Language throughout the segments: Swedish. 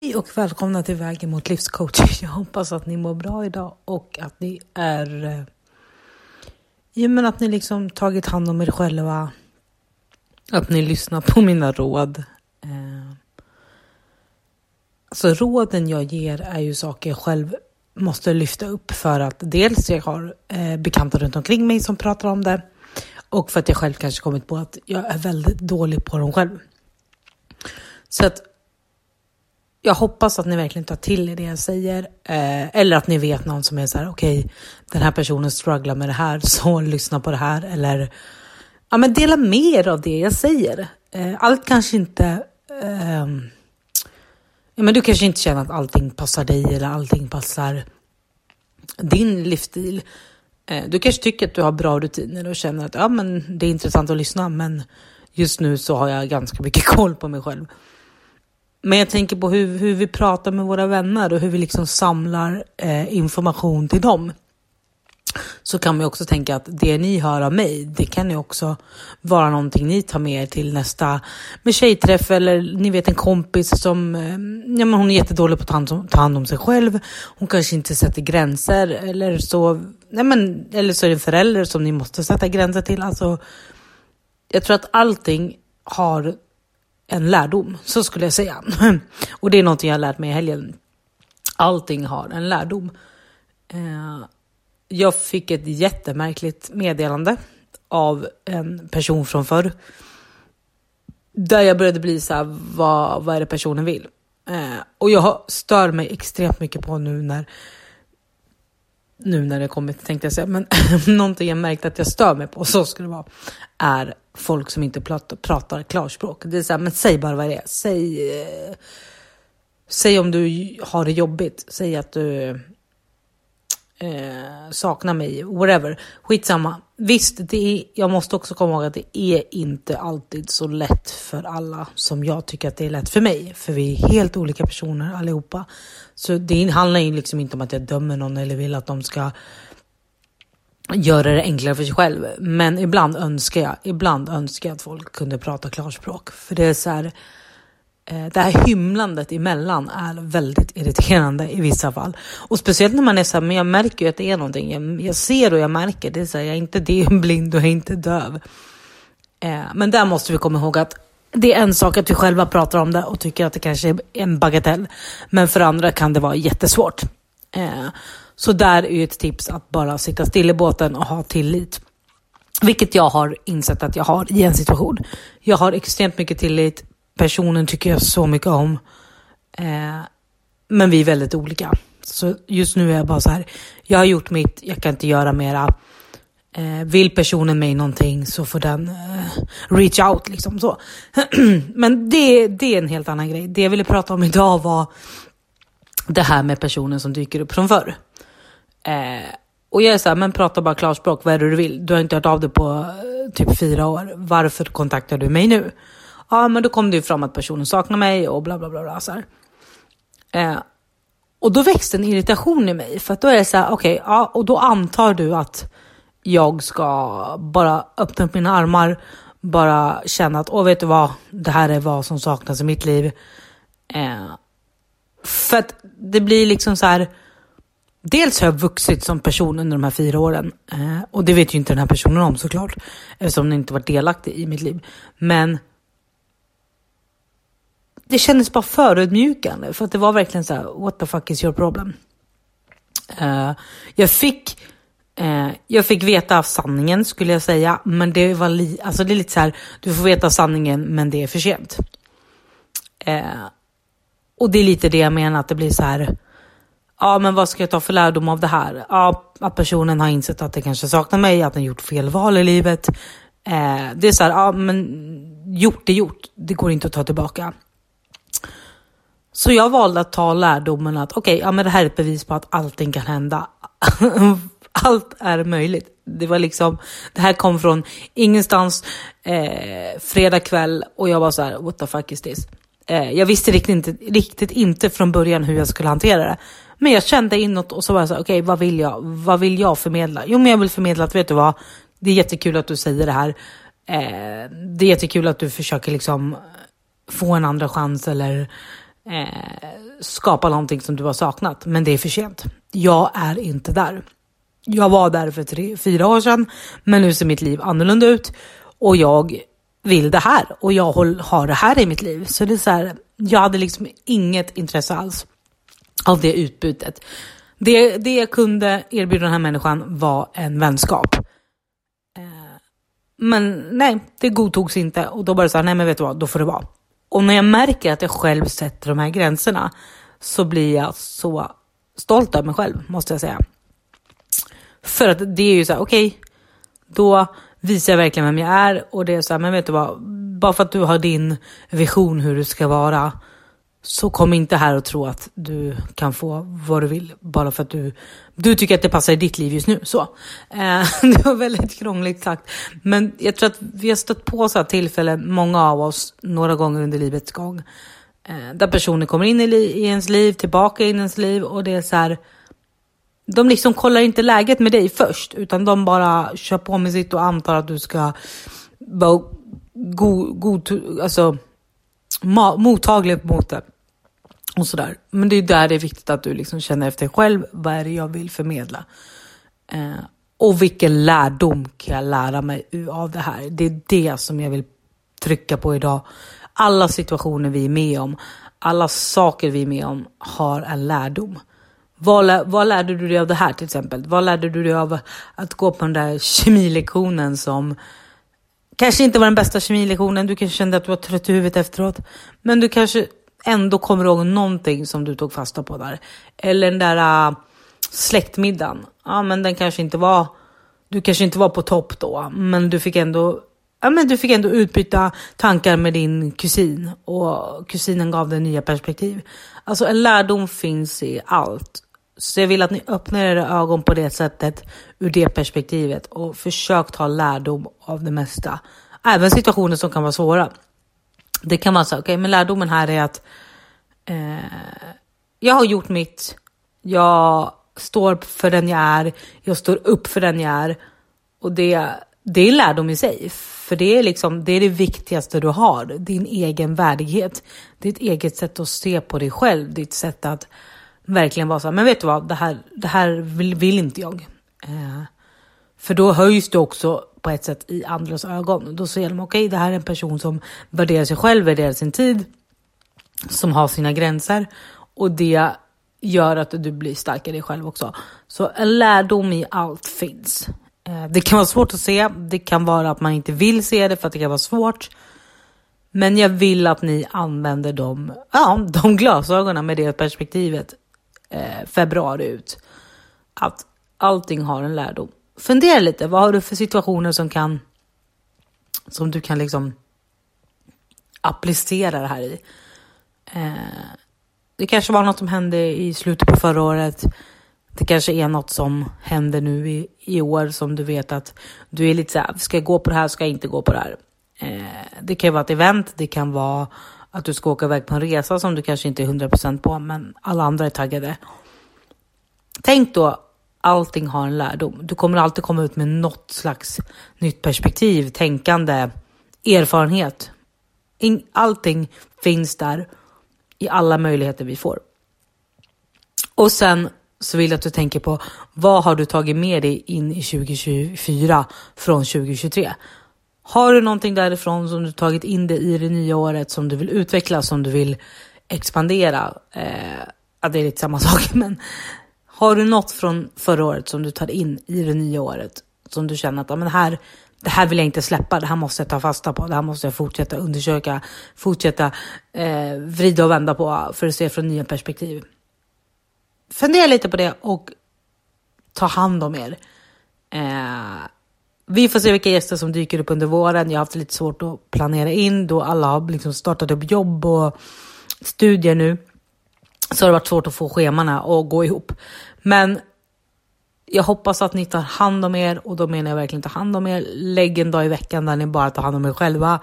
Hej och välkomna till Vägen mot livscoach. Jag hoppas att ni mår bra idag och att ni är... Eh, ja, men att ni liksom tagit hand om er själva. Att ni lyssnar på mina råd. Eh, alltså råden jag ger är ju saker jag själv måste lyfta upp för att dels jag har eh, bekanta runt omkring mig som pratar om det och för att jag själv kanske kommit på att jag är väldigt dålig på dem själv. Så att jag hoppas att ni verkligen tar till er det jag säger. Eh, eller att ni vet någon som är så här, okej, okay, den här personen strugglar med det här, så lyssna på det här. Eller ja, men dela med er av det jag säger. Eh, allt kanske inte... Eh, ja, men du kanske inte känner att allting passar dig eller allting passar din livsstil. Eh, du kanske tycker att du har bra rutiner och känner att ja, men det är intressant att lyssna, men just nu så har jag ganska mycket koll på mig själv. Men jag tänker på hur, hur vi pratar med våra vänner och hur vi liksom samlar eh, information till dem. Så kan man också tänka att det ni hör av mig, det kan ju också vara någonting ni tar med er till nästa med tjejträff eller ni vet en kompis som, eh, ja men hon är jättedålig på att ta hand, om, ta hand om sig själv. Hon kanske inte sätter gränser eller så, nej men, eller så är det en förälder som ni måste sätta gränser till. Alltså, jag tror att allting har en lärdom, så skulle jag säga. Och det är något jag har lärt mig i helgen. Allting har en lärdom. Eh, jag fick ett jättemärkligt meddelande av en person från förr. Där jag började bli så här, vad, vad är det personen vill? Eh, och jag stör mig extremt mycket på nu när nu när det kommit tänkte jag säga, men någonting jag märkt att jag stör mig på, så ska det vara, är folk som inte pratar, pratar klarspråk. Det är så här, men säg bara vad det är. Säg, eh, säg om du har det jobbigt. Säg att du eh, saknar mig, whatever. Skitsamma. Visst, det är, jag måste också komma ihåg att det är inte alltid så lätt för alla som jag tycker att det är lätt för mig. För vi är helt olika personer allihopa. Så det handlar ju liksom inte om att jag dömer någon eller vill att de ska göra det enklare för sig själv. Men ibland önskar jag, ibland önskar jag att folk kunde prata klarspråk. För det är så här, Eh, det här hymlandet emellan är väldigt irriterande i vissa fall. Och speciellt när man är så här, men jag märker ju att det är någonting. Jag, jag ser och jag märker, det är så här, jag är inte det, blind och jag är inte döv. Eh, men där måste vi komma ihåg att det är en sak att vi själva pratar om det och tycker att det kanske är en bagatell. Men för andra kan det vara jättesvårt. Eh, så där är ju ett tips att bara sitta still i båten och ha tillit. Vilket jag har insett att jag har i en situation. Jag har extremt mycket tillit. Personen tycker jag så mycket om. Eh, men vi är väldigt olika. Så just nu är jag bara så här. Jag har gjort mitt, jag kan inte göra mera. Eh, vill personen mig någonting så får den eh, reach out liksom så. men det, det är en helt annan grej. Det jag ville prata om idag var det här med personen som dyker upp från förr. Eh, och jag är så här, men prata bara klarspråk, vad är det du vill? Du har inte hört av dig på eh, typ fyra år. Varför kontaktar du mig nu? Ja, men då kom det ju fram att personen saknar mig och bla bla bla. bla så eh, och då växte en irritation i mig, för att då är det så här, okej, okay, ja, och då antar du att jag ska bara öppna upp mina armar, bara känna att, åh vet du vad, det här är vad som saknas i mitt liv. Eh, för att det blir liksom så här, dels har jag vuxit som person under de här fyra åren. Eh, och det vet ju inte den här personen om såklart. Eftersom den inte varit delaktig i mitt liv. Men det kändes bara förödmjukande. För att det var verkligen så här, what the fuck is your problem? Uh, jag fick uh, jag fick veta sanningen skulle jag säga. Men det var li alltså det är lite så här, du får veta sanningen men det är för sent. Uh, och det är lite det jag menar, att det blir så här, ja men vad ska jag ta för lärdom av det här? Ja, att personen har insett att det kanske saknar mig, att den gjort fel val i livet. Det är så här, ja men gjort är gjort, det går inte att ta tillbaka. Så jag valde att ta lärdomen att okej, okay, ja men det här är ett bevis på att allting kan hända. Allt är möjligt. Det var liksom, det här kom från ingenstans, eh, fredag kväll och jag var så här, what the fuck is this? Eh, jag visste riktigt inte, riktigt inte från början hur jag skulle hantera det. Men jag kände inåt och så var jag så okej okay, vad vill jag? Vad vill jag förmedla? Jo men jag vill förmedla att vet du vad, det är jättekul att du säger det här. Eh, det är jättekul att du försöker liksom få en andra chans eller eh, skapa någonting som du har saknat. Men det är för sent. Jag är inte där. Jag var där för tre, fyra år sedan, men nu ser mitt liv annorlunda ut och jag vill det här och jag har det här i mitt liv. Så det är så här, jag hade liksom inget intresse alls av det utbytet. Det, det jag kunde erbjuda den här människan var en vänskap. Eh, men nej, det godtogs inte och då bara så här, nej men vet du vad, då får det vara. Och när jag märker att jag själv sätter de här gränserna så blir jag så stolt över mig själv, måste jag säga. För att det är ju så här, okej, okay, då visar jag verkligen vem jag är och det är så här, men vet du vad, bara för att du har din vision hur du ska vara så kom inte här och tro att du kan få vad du vill bara för att du, du tycker att det passar i ditt liv just nu. Så. Eh, det var väldigt krångligt sagt. Men jag tror att vi har stött på så här tillfällen, många av oss, några gånger under livets gång. Eh, där personer kommer in i, i ens liv, tillbaka in i ens liv och det är så här. De liksom kollar inte läget med dig först utan de bara kör på med sitt och antar att du ska vara god, god alltså, mottaglig mot det. Och sådär. Men det är där det är viktigt att du liksom känner efter själv. Vad är det jag vill förmedla? Eh, och vilken lärdom kan jag lära mig av det här? Det är det som jag vill trycka på idag. Alla situationer vi är med om, alla saker vi är med om har en lärdom. Vad, vad lärde du dig av det här till exempel? Vad lärde du dig av att gå på den där kemilektionen som kanske inte var den bästa kemilektionen? Du kanske kände att du var trött i huvudet efteråt. Men du kanske ändå kommer ihåg någonting som du tog fasta på där. Eller den där uh, släktmiddagen. Ja, men den kanske inte var, du kanske inte var på topp då, men du fick ändå Ja, men du fick ändå utbyta tankar med din kusin och kusinen gav dig nya perspektiv. Alltså en lärdom finns i allt. Så jag vill att ni öppnar era ögon på det sättet, ur det perspektivet och försök ta lärdom av det mesta. Även situationer som kan vara svåra. Det kan vara så, okej, okay, men lärdomen här är att eh, jag har gjort mitt. Jag står för den jag är. Jag står upp för den jag är. Och det, det är lärdom i sig. För det är, liksom, det är det viktigaste du har. Din egen värdighet. Ditt eget sätt att se på dig själv. Ditt sätt att verkligen vara så här, men vet du vad, det här, det här vill, vill inte jag. Eh, för då höjs du också på ett sätt i andras ögon. Då ser de, okej, okay, det här är en person som värderar sig själv, värderar sin tid, som har sina gränser och det gör att du blir starkare i dig själv också. Så en lärdom i allt finns. Eh, det kan vara svårt att se, det kan vara att man inte vill se det för att det kan vara svårt. Men jag vill att ni använder de, ja, de glasögonen med det perspektivet eh, februari ut. Att allting har en lärdom fundera lite. Vad har du för situationer som kan som du kan liksom applicera det här i? Eh, det kanske var något som hände i slutet på förra året. Det kanske är något som händer nu i, i år som du vet att du är lite så här, ska jag gå på det här, ska jag inte gå på det här? Eh, det kan vara ett event, det kan vara att du ska åka iväg på en resa som du kanske inte är 100% på, men alla andra är taggade. Tänk då allting har en lärdom. Du kommer alltid komma ut med något slags nytt perspektiv, tänkande, erfarenhet. Allting finns där i alla möjligheter vi får. Och sen så vill jag att du tänker på vad har du tagit med dig in i 2024 från 2023? Har du någonting därifrån som du tagit in dig i det nya året som du vill utveckla, som du vill expandera? Eh, ja, det är lite samma sak, men har du något från förra året som du tar in i det nya året som du känner att ja, men här, det här vill jag inte släppa, det här måste jag ta fasta på, det här måste jag fortsätta undersöka, fortsätta eh, vrida och vända på för att se från nya perspektiv. Fundera lite på det och ta hand om er. Eh, vi får se vilka gäster som dyker upp under våren. Jag har haft lite svårt att planera in då alla har liksom startat upp jobb och studier nu så har det varit svårt att få schemana att gå ihop. Men jag hoppas att ni tar hand om er och då menar jag verkligen ta hand om er. Lägg en dag i veckan där ni bara tar hand om er själva.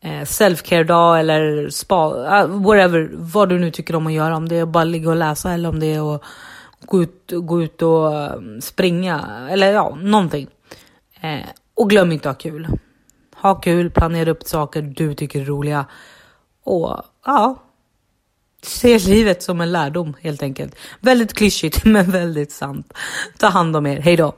Eh, selfcare-dag eller spa, uh, whatever, vad du nu tycker om att göra. Om det är att bara ligga och läsa eller om det är att gå ut, gå ut och eh, springa eller ja, någonting. Eh, och glöm inte att ha kul. Ha kul, planera upp saker du tycker är roliga. Och ja, Se livet som en lärdom helt enkelt. Väldigt klyschigt men väldigt sant. Ta hand om er, hejdå!